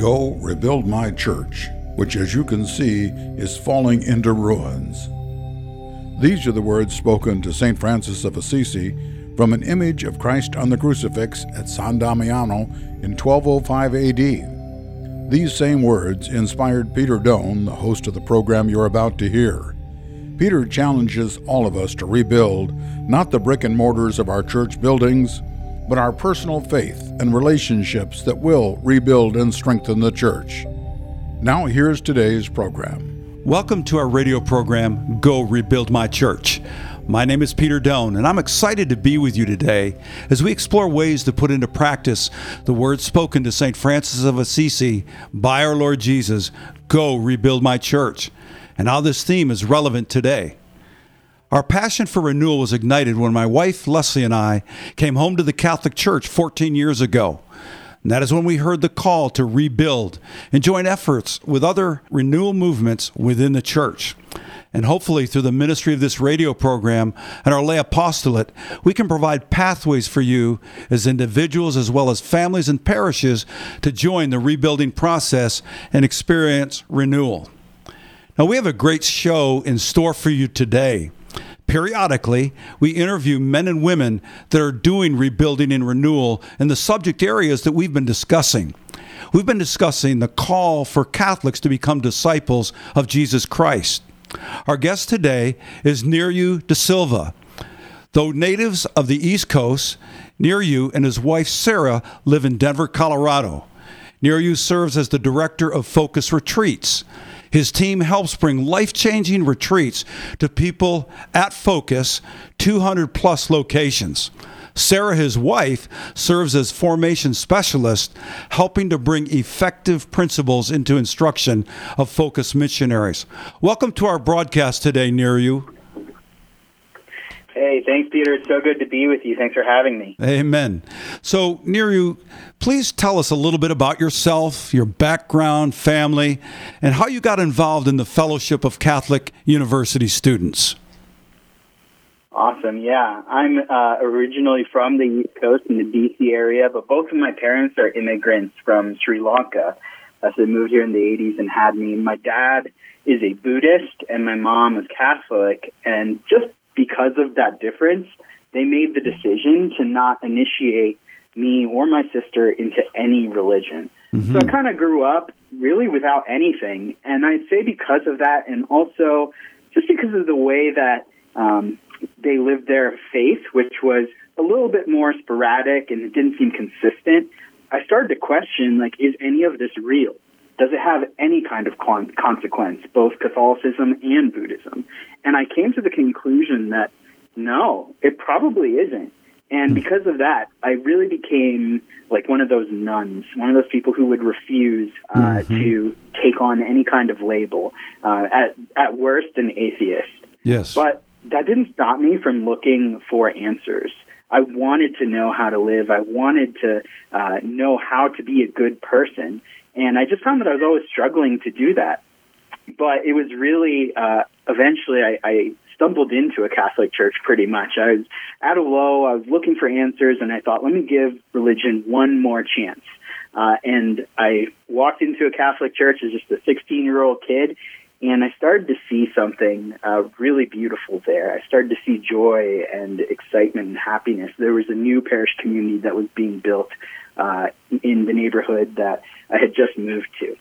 Go rebuild my church, which, as you can see, is falling into ruins. These are the words spoken to St. Francis of Assisi from an image of Christ on the crucifix at San Damiano in 1205 AD. These same words inspired Peter Doan, the host of the program you're about to hear. Peter challenges all of us to rebuild not the brick and mortars of our church buildings, but our personal faith and relationships that will rebuild and strengthen the church. Now, here's today's program. Welcome to our radio program, Go Rebuild My Church. My name is Peter Doan, and I'm excited to be with you today as we explore ways to put into practice the words spoken to St. Francis of Assisi by our Lord Jesus Go rebuild my church, and how this theme is relevant today. Our passion for renewal was ignited when my wife Leslie and I came home to the Catholic Church 14 years ago. And that is when we heard the call to rebuild and join efforts with other renewal movements within the church. And hopefully, through the ministry of this radio program and our lay apostolate, we can provide pathways for you as individuals as well as families and parishes to join the rebuilding process and experience renewal. Now, we have a great show in store for you today. Periodically, we interview men and women that are doing rebuilding and renewal in the subject areas that we've been discussing. We've been discussing the call for Catholics to become disciples of Jesus Christ. Our guest today is Nearu Di Silva. Though natives of the East Coast, Nearu and his wife Sarah live in Denver, Colorado. Nearu serves as the director of Focus Retreats. His team helps bring life changing retreats to people at Focus, 200 plus locations. Sarah, his wife, serves as formation specialist, helping to bring effective principles into instruction of Focus missionaries. Welcome to our broadcast today, Nearu. Hey, thanks, Peter. It's so good to be with you. Thanks for having me. Amen. So, Nearu, please tell us a little bit about yourself, your background, family, and how you got involved in the Fellowship of Catholic University Students. Awesome. Yeah, I'm uh, originally from the East Coast in the DC area, but both of my parents are immigrants from Sri Lanka. Uh, so they moved here in the 80s and had me. My dad is a Buddhist, and my mom is Catholic, and just because of that difference, they made the decision to not initiate me or my sister into any religion. Mm-hmm. So I kind of grew up really without anything. And I'd say because of that, and also just because of the way that um, they lived their faith, which was a little bit more sporadic and it didn't seem consistent, I started to question, like, is any of this real? Does it have any kind of con- consequence, both Catholicism and Buddhism? And I came to the conclusion that no, it probably isn't. And because of that, I really became like one of those nuns, one of those people who would refuse uh, mm-hmm. to take on any kind of label. Uh, at at worst, an atheist. Yes. But that didn't stop me from looking for answers. I wanted to know how to live. I wanted to uh, know how to be a good person. And I just found that I was always struggling to do that. But it was really, uh, eventually I, I stumbled into a Catholic church pretty much. I was at a low, I was looking for answers, and I thought, let me give religion one more chance. Uh, and I walked into a Catholic church as just a 16 year old kid, and I started to see something uh, really beautiful there. I started to see joy and excitement and happiness. There was a new parish community that was being built uh, in the neighborhood that I had just moved to.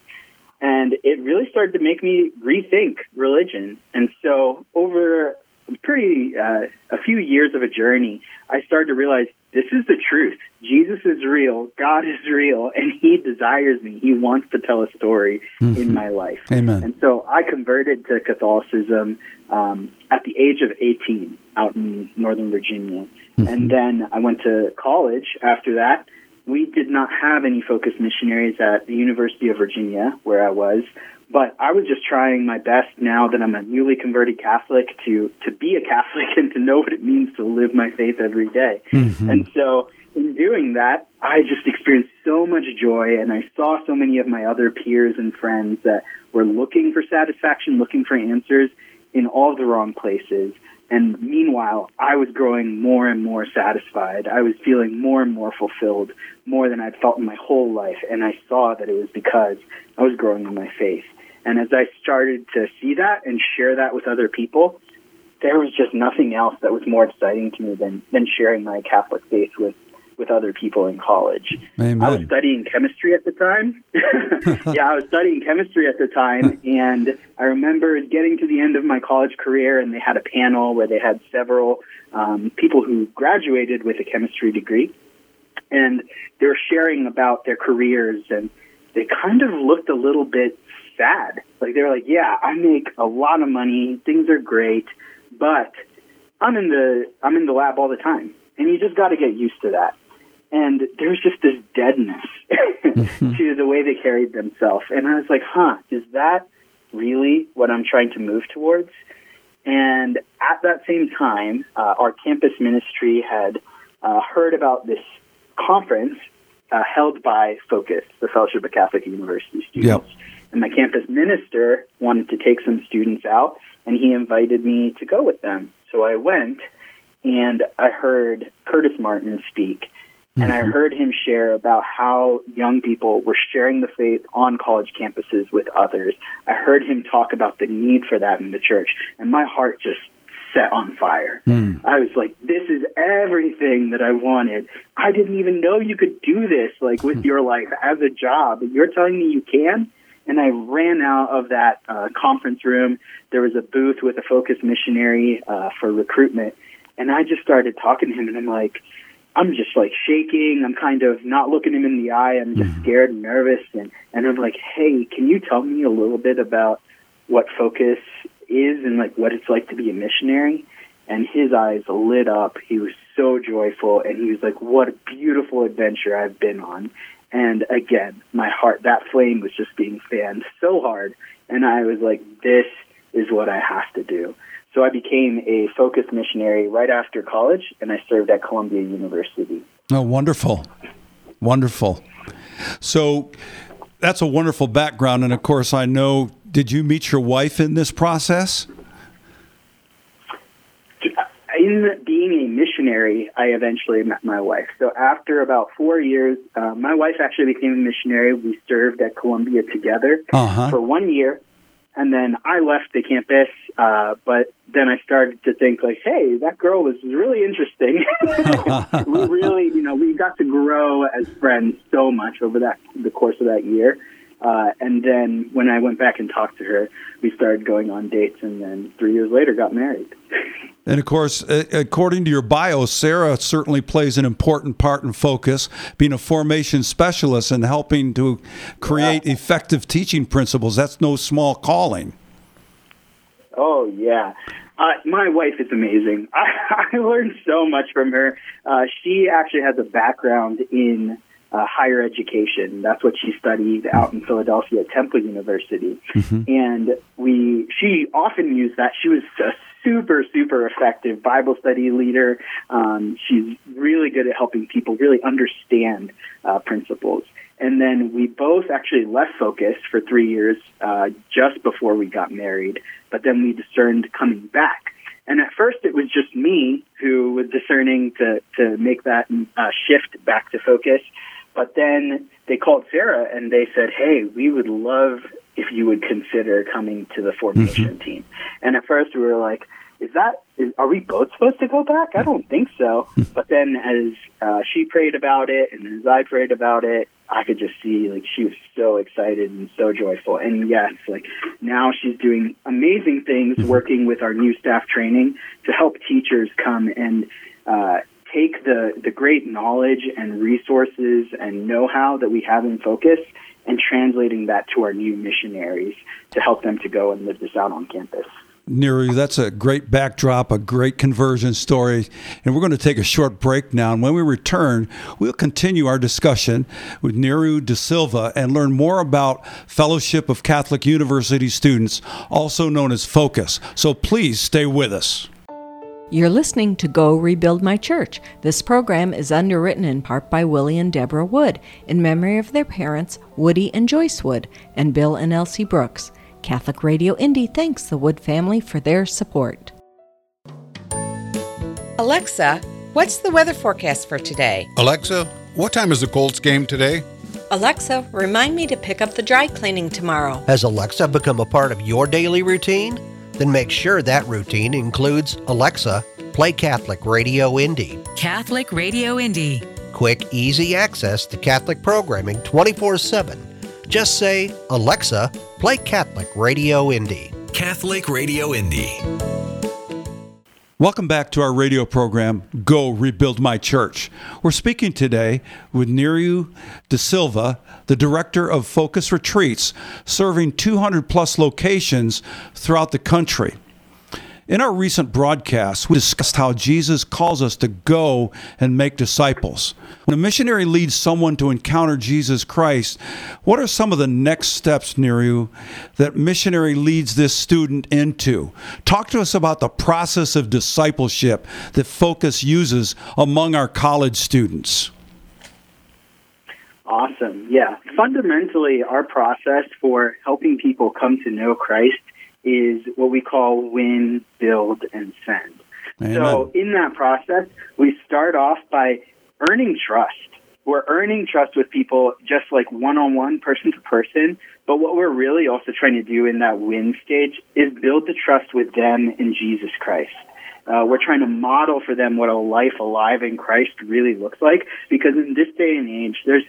And it really started to make me rethink religion. And so over pretty uh, a few years of a journey, I started to realize this is the truth. Jesus is real. God is real, and He desires me. He wants to tell a story mm-hmm. in my life. Amen. And so I converted to Catholicism um, at the age of 18 out in Northern Virginia. Mm-hmm. And then I went to college after that we did not have any focus missionaries at the University of Virginia, where I was. But I was just trying my best now that I'm a newly converted Catholic to, to be a Catholic and to know what it means to live my faith every day. Mm-hmm. And so in doing that, I just experienced so much joy and I saw so many of my other peers and friends that were looking for satisfaction, looking for answers in all the wrong places. And meanwhile, I was growing more and more satisfied. I was feeling more and more fulfilled, more than I'd felt in my whole life. And I saw that it was because I was growing in my faith. And as I started to see that and share that with other people, there was just nothing else that was more exciting to me than, than sharing my Catholic faith with with other people in college. Amen. I was studying chemistry at the time. yeah, I was studying chemistry at the time, and I remember getting to the end of my college career, and they had a panel where they had several um, people who graduated with a chemistry degree, and they were sharing about their careers, and they kind of looked a little bit sad. Like they were like, "Yeah, I make a lot of money, things are great, but." I'm in the I'm in the lab all the time, and you just got to get used to that and there was just this deadness to the way they carried themselves. And I was like, huh, is that really what I'm trying to move towards? And at that same time, uh, our campus ministry had uh, heard about this conference uh, held by Focus, the Fellowship of Catholic University Students. Yep. And my campus minister wanted to take some students out, and he invited me to go with them. So I went, and I heard Curtis Martin speak and I mm-hmm. heard him share about how young people were sharing the faith on college campuses with others. I heard him talk about the need for that in the church, and my heart just set on fire. Mm. I was like, this is everything that I wanted. I didn't even know you could do this like with hmm. your life as a job. You're telling me you can? And I ran out of that uh, conference room. There was a booth with a focus missionary uh, for recruitment. And I just started talking to him, and I'm like, I'm just like shaking. I'm kind of not looking him in the eye. I'm just mm-hmm. scared and nervous. And, and I'm like, hey, can you tell me a little bit about what focus is and like what it's like to be a missionary? And his eyes lit up. He was so joyful. And he was like, what a beautiful adventure I've been on. And again, my heart, that flame was just being fanned so hard. And I was like, this is what I have to do. So I became a focus missionary right after college, and I served at Columbia University. Oh, wonderful. Wonderful. So that's a wonderful background. And of course, I know, did you meet your wife in this process? In being a missionary, I eventually met my wife. So after about four years, uh, my wife actually became a missionary. We served at Columbia together uh-huh. for one year and then I left the campus, uh, but then I started to think like, hey, that girl was really interesting. we really, you know, we got to grow as friends so much over that the course of that year. Uh, and then when I went back and talked to her, we started going on dates, and then three years later, got married. and of course, according to your bio, Sarah certainly plays an important part in focus, being a formation specialist and helping to create yeah. effective teaching principles. That's no small calling. Oh yeah. Uh, my wife is amazing. I, I learned so much from her. Uh, she actually has a background in uh, higher education. That's what she studied out in Philadelphia at Temple University. Mm-hmm. And we, she often used that. She was a super, super effective Bible study leader. Um, she's really good at helping people really understand uh, principles. And then we both actually left Focus for three years uh, just before we got married. But then we discerned coming back. And at first, it was just me who was discerning to to make that uh, shift back to Focus. But then they called Sarah and they said, "Hey, we would love if you would consider coming to the formation mm-hmm. team." And at first, we were like, "Is that? Is, are we both supposed to go back? I don't think so." but then, as uh, she prayed about it, and as I prayed about it, I could just see like she was so excited and so joyful. And yes, like now she's doing amazing things, mm-hmm. working with our new staff training to help teachers come and. Uh, take the, the great knowledge and resources and know-how that we have in focus and translating that to our new missionaries to help them to go and live this out on campus. Nearu, that's a great backdrop, a great conversion story. And we're going to take a short break now. And when we return, we'll continue our discussion with Nearu Di Silva and learn more about Fellowship of Catholic University Students, also known as FOCUS. So please stay with us. You're listening to Go Rebuild My Church. This program is underwritten in part by Willie and Deborah Wood in memory of their parents, Woody and Joyce Wood, and Bill and Elsie Brooks. Catholic Radio Indy thanks the Wood family for their support. Alexa, what's the weather forecast for today? Alexa, what time is the Colts game today? Alexa, remind me to pick up the dry cleaning tomorrow. Has Alexa become a part of your daily routine? Then make sure that routine includes Alexa, play Catholic Radio Indy. Catholic Radio Indy. Quick, easy access to Catholic programming 24 7. Just say, Alexa, play Catholic Radio Indy. Catholic Radio Indy. Welcome back to our radio program, Go Rebuild My Church. We're speaking today with Nearu Di Silva, the director of Focus Retreats, serving 200 plus locations throughout the country. In our recent broadcast, we discussed how Jesus calls us to go and make disciples. When a missionary leads someone to encounter Jesus Christ, what are some of the next steps, Nearu, that missionary leads this student into? Talk to us about the process of discipleship that Focus uses among our college students. Awesome. Yeah. Fundamentally, our process for helping people come to know Christ is what we call win, build, and send. Amen. So in that process, we start off by earning trust. We're earning trust with people just like one on one, person to person. But what we're really also trying to do in that win stage is build the trust with them in Jesus Christ. Uh, we're trying to model for them what a life alive in Christ really looks like because in this day and age, there's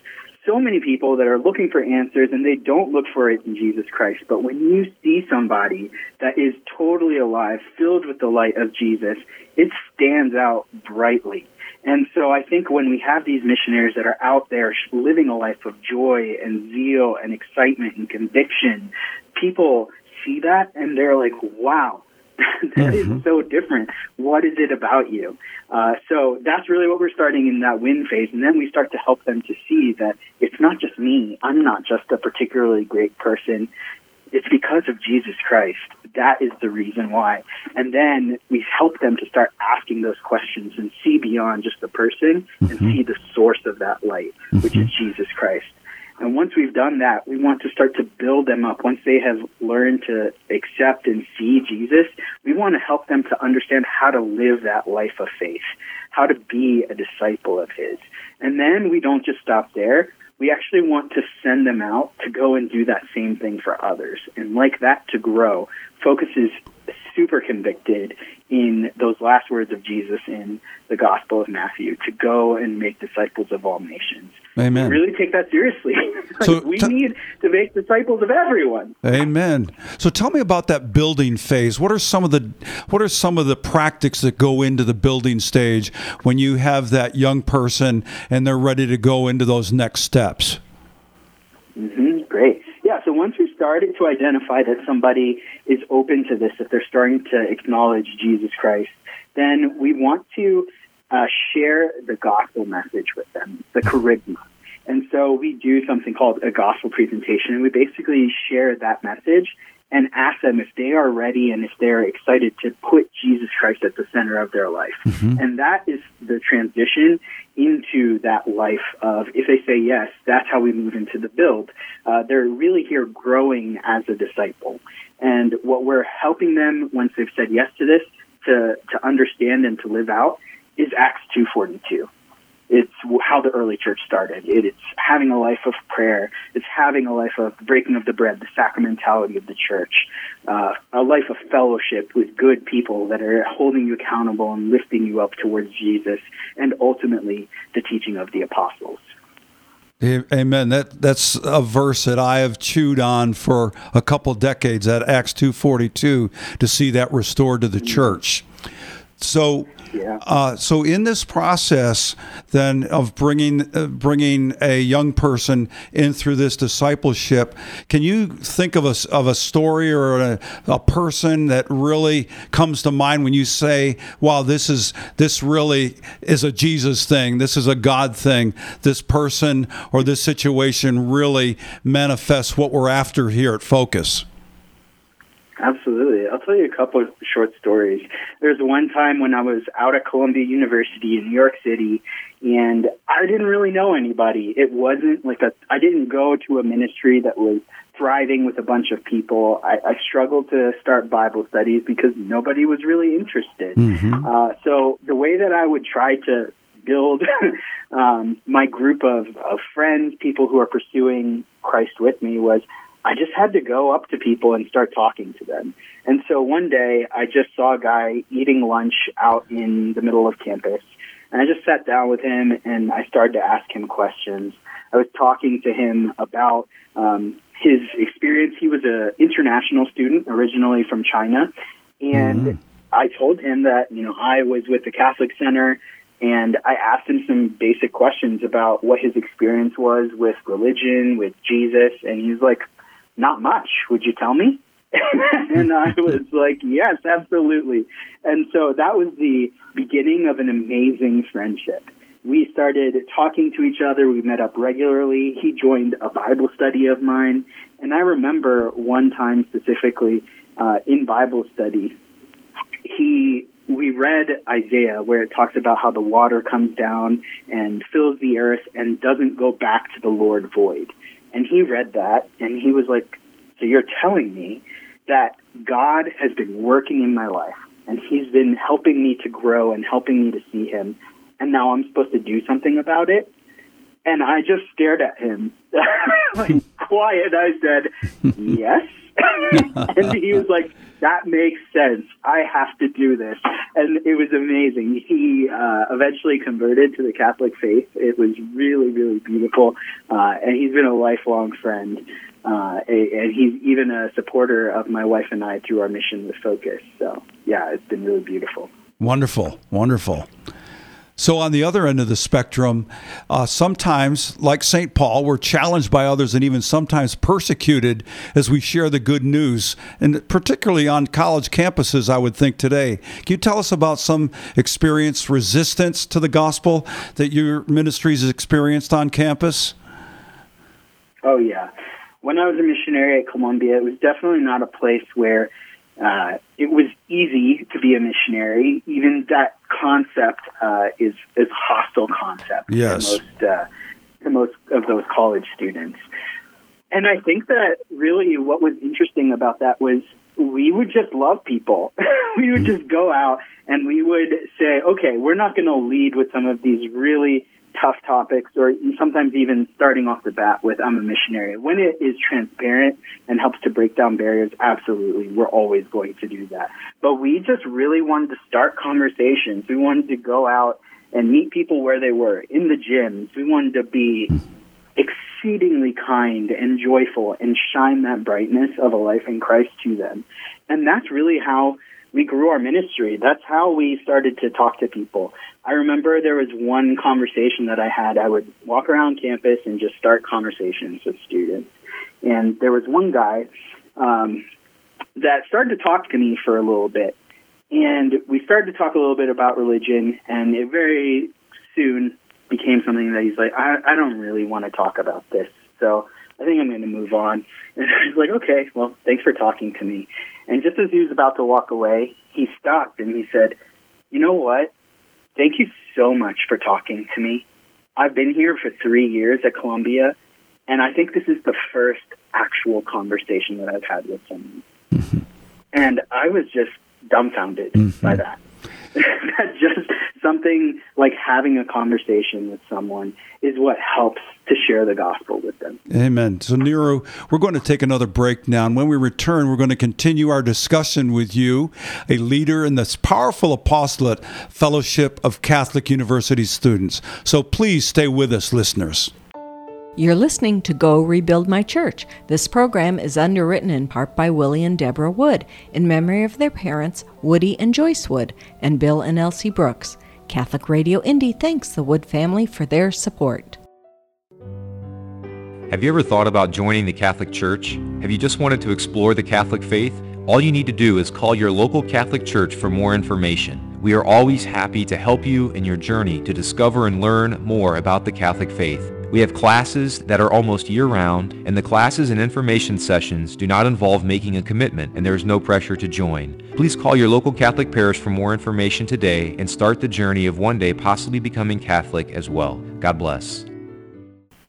so many people that are looking for answers and they don't look for it in Jesus Christ. But when you see somebody that is totally alive, filled with the light of Jesus, it stands out brightly. And so I think when we have these missionaries that are out there living a life of joy and zeal and excitement and conviction, people see that and they're like, wow, that mm-hmm. is so different. What is it about you? Uh, so that's really what we're starting in that win phase. And then we start to help them to see that it's not just me. I'm not just a particularly great person. It's because of Jesus Christ. That is the reason why. And then we help them to start asking those questions and see beyond just the person mm-hmm. and see the source of that light, mm-hmm. which is Jesus Christ. And once we've done that, we want to start to build them up. Once they have learned to accept and see Jesus, we want to help them to understand how to live that life of faith, how to be a disciple of His. And then we don't just stop there. We actually want to send them out to go and do that same thing for others. And like that to grow, focuses super convicted in those last words of Jesus in the Gospel of Matthew to go and make disciples of all nations. Amen. We really take that seriously. so we t- need to make disciples of everyone. Amen. So tell me about that building phase. What are some of the what are some of the practices that go into the building stage when you have that young person and they're ready to go into those next steps? Mm-hmm. Great. Yeah. So once started to identify that somebody is open to this, if they're starting to acknowledge Jesus Christ, then we want to uh, share the gospel message with them, the kerygma. And so we do something called a gospel presentation, and we basically share that message and ask them if they are ready and if they're excited to put Jesus Christ at the center of their life. Mm-hmm. And that is the transition into that life of, if they say yes, that's how we move into the build. Uh, they're really here growing as a disciple. And what we're helping them once they've said yes to this to, to understand and to live out is Acts 2.42. It's how the early church started. It, it's having a life of prayer. It's having a life of breaking of the bread, the sacramentality of the church, uh, a life of fellowship with good people that are holding you accountable and lifting you up towards Jesus, and ultimately the teaching of the apostles. Amen. That that's a verse that I have chewed on for a couple decades. At Acts two forty two to see that restored to the church. So yeah. Uh, so in this process, then of bringing uh, bringing a young person in through this discipleship, can you think of a of a story or a, a person that really comes to mind when you say, "Wow, this is this really is a Jesus thing. This is a God thing. This person or this situation really manifests what we're after here at Focus." Absolutely. I'll tell you a couple of short stories. There's one time when I was out at Columbia University in New York City, and I didn't really know anybody. It wasn't like a, I didn't go to a ministry that was thriving with a bunch of people. I, I struggled to start Bible studies because nobody was really interested. Mm-hmm. Uh, so the way that I would try to build um, my group of, of friends, people who are pursuing Christ with me, was I just had to go up to people and start talking to them. And so one day I just saw a guy eating lunch out in the middle of campus. And I just sat down with him and I started to ask him questions. I was talking to him about um, his experience. He was an international student, originally from China, and Mhm. I told him that you know I was with the Catholic Center, and I asked him some basic questions about what his experience was with religion, with Jesus, and he was like, "Not much. Would you tell me?" and I was like, "Yes, absolutely." And so that was the beginning of an amazing friendship we started talking to each other. We met up regularly. He joined a Bible study of mine. And I remember one time specifically uh, in Bible study, he we read Isaiah where it talks about how the water comes down and fills the earth and doesn't go back to the Lord void. And he read that and he was like, So you're telling me that God has been working in my life and he's been helping me to grow and helping me to see him and now I'm supposed to do something about it. And I just stared at him, like quiet. I said, "Yes," and he was like, "That makes sense. I have to do this." And it was amazing. He uh, eventually converted to the Catholic faith. It was really, really beautiful, uh, and he's been a lifelong friend. Uh, and he's even a supporter of my wife and I through our mission with Focus. So, yeah, it's been really beautiful. Wonderful, wonderful. So, on the other end of the spectrum, uh, sometimes, like St. Paul, we're challenged by others and even sometimes persecuted as we share the good news, and particularly on college campuses, I would think today. Can you tell us about some experienced resistance to the gospel that your ministries has experienced on campus? Oh, yeah. When I was a missionary at Columbia, it was definitely not a place where uh, it was easy to be a missionary. Even that concept uh, is is hostile concept Yes. to most uh, to most of those college students. And I think that really what was interesting about that was we would just love people. we would just go out and we would say, okay, we're not going to lead with some of these really tough topics or sometimes even starting off the bat with I'm a missionary. When it is transparent and helps to break down barriers, absolutely, we're always going to do that. But we just really wanted to start conversations. We wanted to go out and meet people where they were in the gyms. We wanted to be exceedingly kind and joyful and shine that brightness of a life in Christ to them. And that's really how we grew our ministry. That's how we started to talk to people. I remember there was one conversation that I had. I would walk around campus and just start conversations with students. And there was one guy um, that started to talk to me for a little bit. And we started to talk a little bit about religion, and it very soon became something that he's like, I, I don't really want to talk about this. So I think I'm going to move on. And I was like, okay, well, thanks for talking to me. And just as he was about to walk away, he stopped and he said, you know what? Thank you so much for talking to me. I've been here for three years at Columbia, and I think this is the first actual conversation that I've had with someone. Mm-hmm. And I was just dumbfounded by mm-hmm. that. that just something like having a conversation with someone is what helps to share the gospel with them. Amen. So, Nearu, we're going to take another break now. And when we return, we're going to continue our discussion with you, a leader in this powerful apostolate fellowship of Catholic University students. So, please stay with us, listeners. You're listening to Go Rebuild My Church. This program is underwritten in part by Willie and Deborah Wood in memory of their parents, Woody and Joyce Wood, and Bill and Elsie Brooks. Catholic Radio Indy thanks the Wood family for their support. Have you ever thought about joining the Catholic Church? Have you just wanted to explore the Catholic faith? All you need to do is call your local Catholic Church for more information. We are always happy to help you in your journey to discover and learn more about the Catholic faith. We have classes that are almost year-round, and the classes and information sessions do not involve making a commitment, and there is no pressure to join. Please call your local Catholic parish for more information today and start the journey of one day possibly becoming Catholic as well. God bless.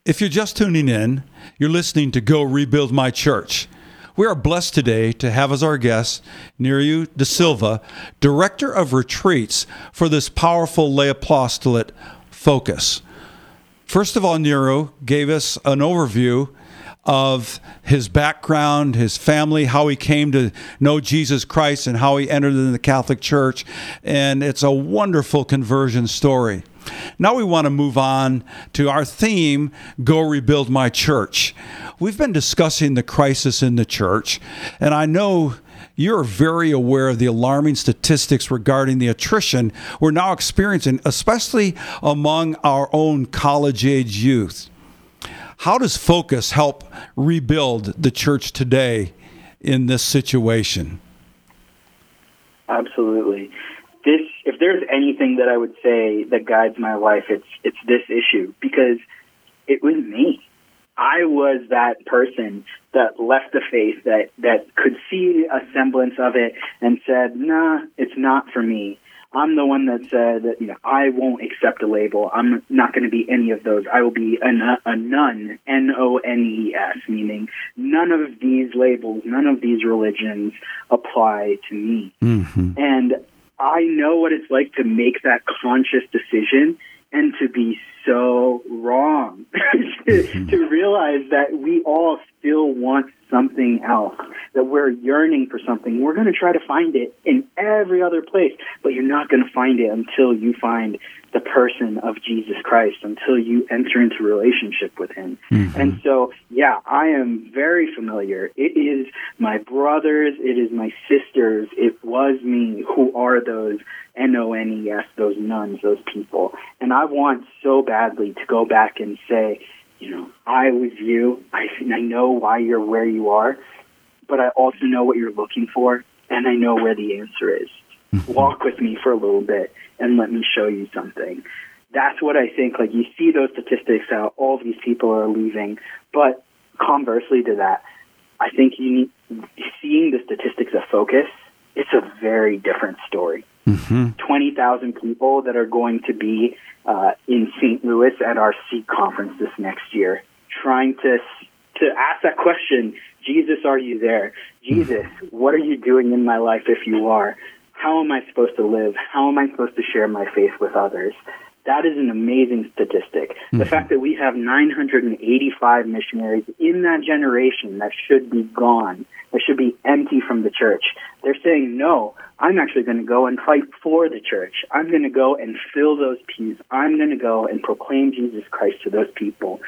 If you're just tuning in, you're listening to Go Rebuild My Church. We are blessed today to have as our guest Nearu Di Silva, Director of Retreats for this powerful lay apostolate focus. First of all, Nearu gave us an overview of his background, his family, how he came to know Jesus Christ, and how he entered in the Catholic Church. And it's a wonderful conversion story. Now we want to move on to our theme Go Rebuild My Church. We've been discussing the crisis in the church, and I know you're very aware of the alarming statistics regarding the attrition we're now experiencing, especially among our own college age youth. How does Focus help rebuild the church today in this situation? Absolutely. This, if there's anything that I would say that guides my life, it's it's this issue because it was me. I was that person that left the faith that that could see a semblance of it and said, "Nah, it's not for me." I'm the one that said, you know, I won't accept a label. I'm not going to be any of those. I will be a, a none, N-O-N-E-S, meaning none of these labels, none of these religions apply to me. Mm-hmm. And I know what it's like to make that conscious decision and to be so wrong to, realize that we all still want something else that we're yearning for something. We're going to try to find it in every other place but you're not going to find it until you find the person of Jesus Christ until you enter into relationship with him mm-hmm. and so yeah I am very familiar it is my brothers it is my sisters it was me who are those N-O-N-E-S, those nuns, those people. And I want so badly to go back and say, you know, I was you. I, I know why you're where you are, but I also know what you're looking for, and I know where the answer is. Mm-hmm. Walk with me for a little bit and let me show you something. That's what I think. Like, you see those statistics how all these people are leaving, but conversely to that, I think you need seeing the statistics of focus. It's a very different story mm-hmm. 20,000 people that are going to be uh, in St. Louis at our Seek conference this next year, trying to to ask that question: Jesus, are you there? Jesus, mm-hmm. what are you doing in my life if you are? How am I supposed to live? How am I supposed to share my faith with others? That is an amazing statistic. Mm-hmm. The fact that we have 985 missionaries in that generation that should be gone, that should be empty from the church. They're saying, no, I'm actually going to go and fight for the church. I'm going to go and fill those pews. I'm going to go and proclaim Jesus Christ to those people.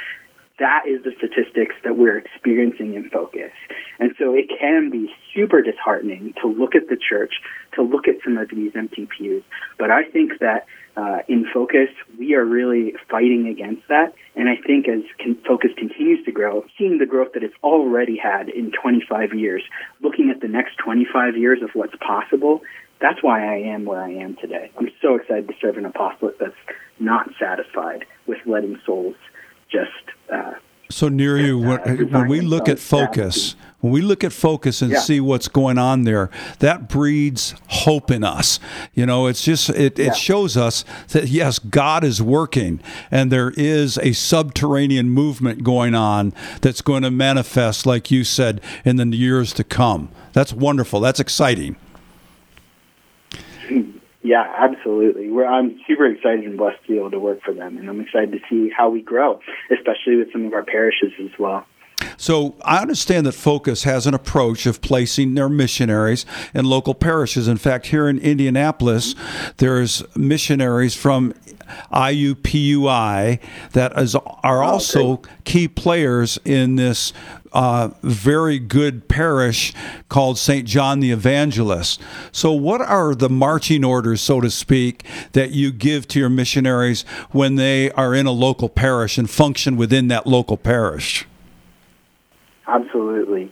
That is the statistics that we're experiencing in focus. And so it can be super disheartening to look at the church, to look at some of these empty pews. But I think that uh, in focus, we are really fighting against that. And I think as focus continues to grow, seeing the growth that it's already had in 25 years, looking at the next 25 years of what's possible, that's why I am where I am today. I'm so excited to serve an apostolate that's not satisfied with letting souls just. Uh, so Nearu, when, when we look at focus, when we look at focus and yeah. see what's going on there, that breeds hope in us. You know, it's just it, yeah. it shows us that yes, God is working, and there is a subterranean movement going on that's going to manifest, like you said, in the years to come. That's wonderful. That's exciting. Yeah, absolutely. We're, I'm super excited and blessed to be able to work for them, and I'm excited to see how we grow, especially with some of our parishes as well. So I understand that Focus has an approach of placing their missionaries in local parishes. In fact, here in Indianapolis, there's missionaries from IUPUI that is, are also key players in this uh, very good parish called St. John the Evangelist. So, what are the marching orders, so to speak, that you give to your missionaries when they are in a local parish and function within that local parish? Absolutely.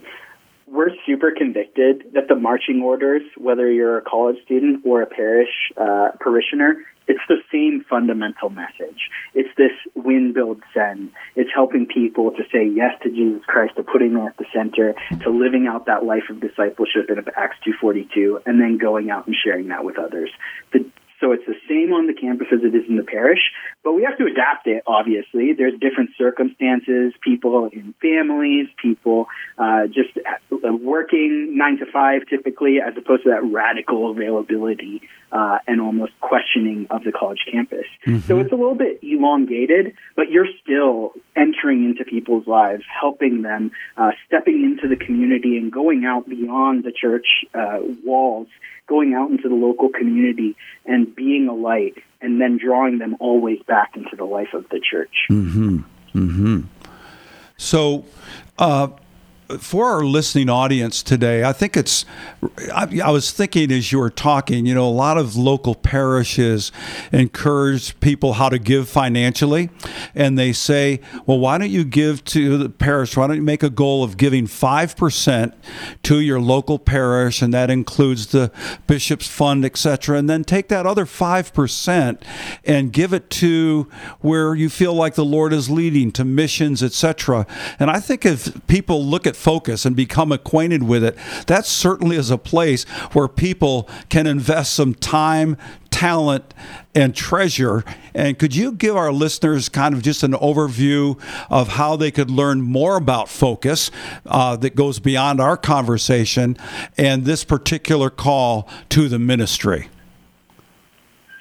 We're super convicted that the marching orders, whether you're a college student or a parish uh, parishioner, it's the same fundamental message. It's this win, build, send. It's helping people to say yes to Jesus Christ, to putting him at the center, to living out that life of discipleship in Acts 2.42, and then going out and sharing that with others. The, so it's the same on the campus as it is in the parish, but we have to adapt it, obviously. There's different circumstances, people in families, people uh, just uh, working nine to five typically, as opposed to that radical availability uh, and almost questioning of the college campus. Mm-hmm. So it's a little bit elongated, but you're still entering into people's lives, helping them, uh, stepping into the community and going out beyond the church uh, walls going out into the local community and being a light and then drawing them always back into the life of the church. Mm-hmm. Mm-hmm. So, uh, for our listening audience today, I think it's. I, I, was thinking as you were talking, you know, a lot of local parishes encourage people how to give financially, and they say, well, why don't you give to the parish? Why don't you make a goal of giving five percent to your local parish, and that includes the bishop's fund, etc., and then take that other five percent and give it to where you feel like the Lord is leading to missions, etc. And I think if people look at focus and become acquainted with it, that certainly is a place where people can invest some time, talent, and treasure. And could you give our listeners kind of just an overview of how they could learn more about focus uh, that goes beyond our conversation and this particular call to the ministry?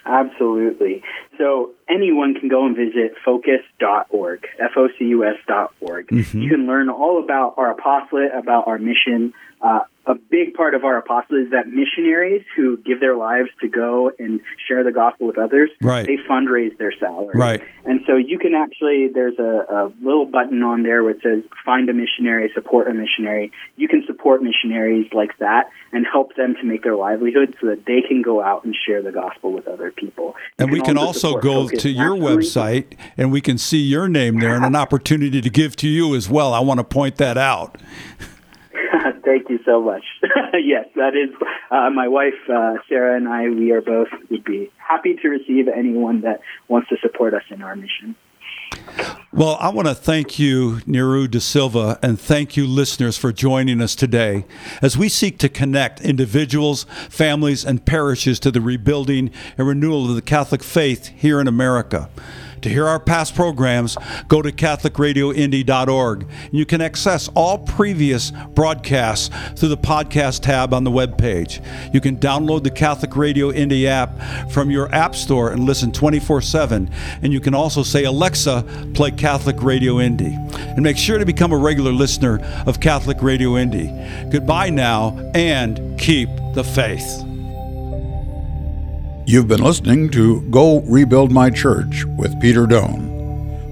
Absolutely. So anyone can go and visit focus.org, F-O-C-U-S dot org. Mm-hmm. You can learn all about our apostolate, about our mission, uh, a big part of our apostle is that missionaries who give their lives to go and share the gospel with others, right. they fundraise their salary. Right. And so you can actually, there's a, a little button on there where it says find a missionary, support a missionary. You can support missionaries like that and help them to make their livelihood so that they can go out and share the gospel with other people. You and can we can also, also go to your website and we can see your name there and an opportunity to give to you as well. I want to point that out. Thank you so much. yes, that is uh, my wife, uh, Sarah, and I. We are both would be happy to receive anyone that wants to support us in our mission. Well, I want to thank you, Nearu Di Silva, and thank you, listeners, for joining us today as we seek to connect individuals, families, and parishes to the rebuilding and renewal of the Catholic faith here in America. To hear our past programs, go to CatholicRadioIndy.org. You can access all previous broadcasts through the podcast tab on the webpage. You can download the Catholic Radio Indy app from your app store and listen 24 7. And you can also say, Alexa, play Catholic Radio Indy. And make sure to become a regular listener of Catholic Radio Indy. Goodbye now and keep the faith. You've been listening to Go Rebuild My Church with Peter Doan.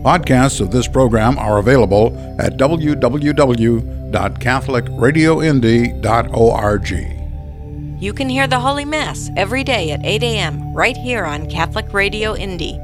Podcasts of this program are available at www.catholicradioindy.org. You can hear the Holy Mass every day at 8 a.m. right here on Catholic Radio Indy.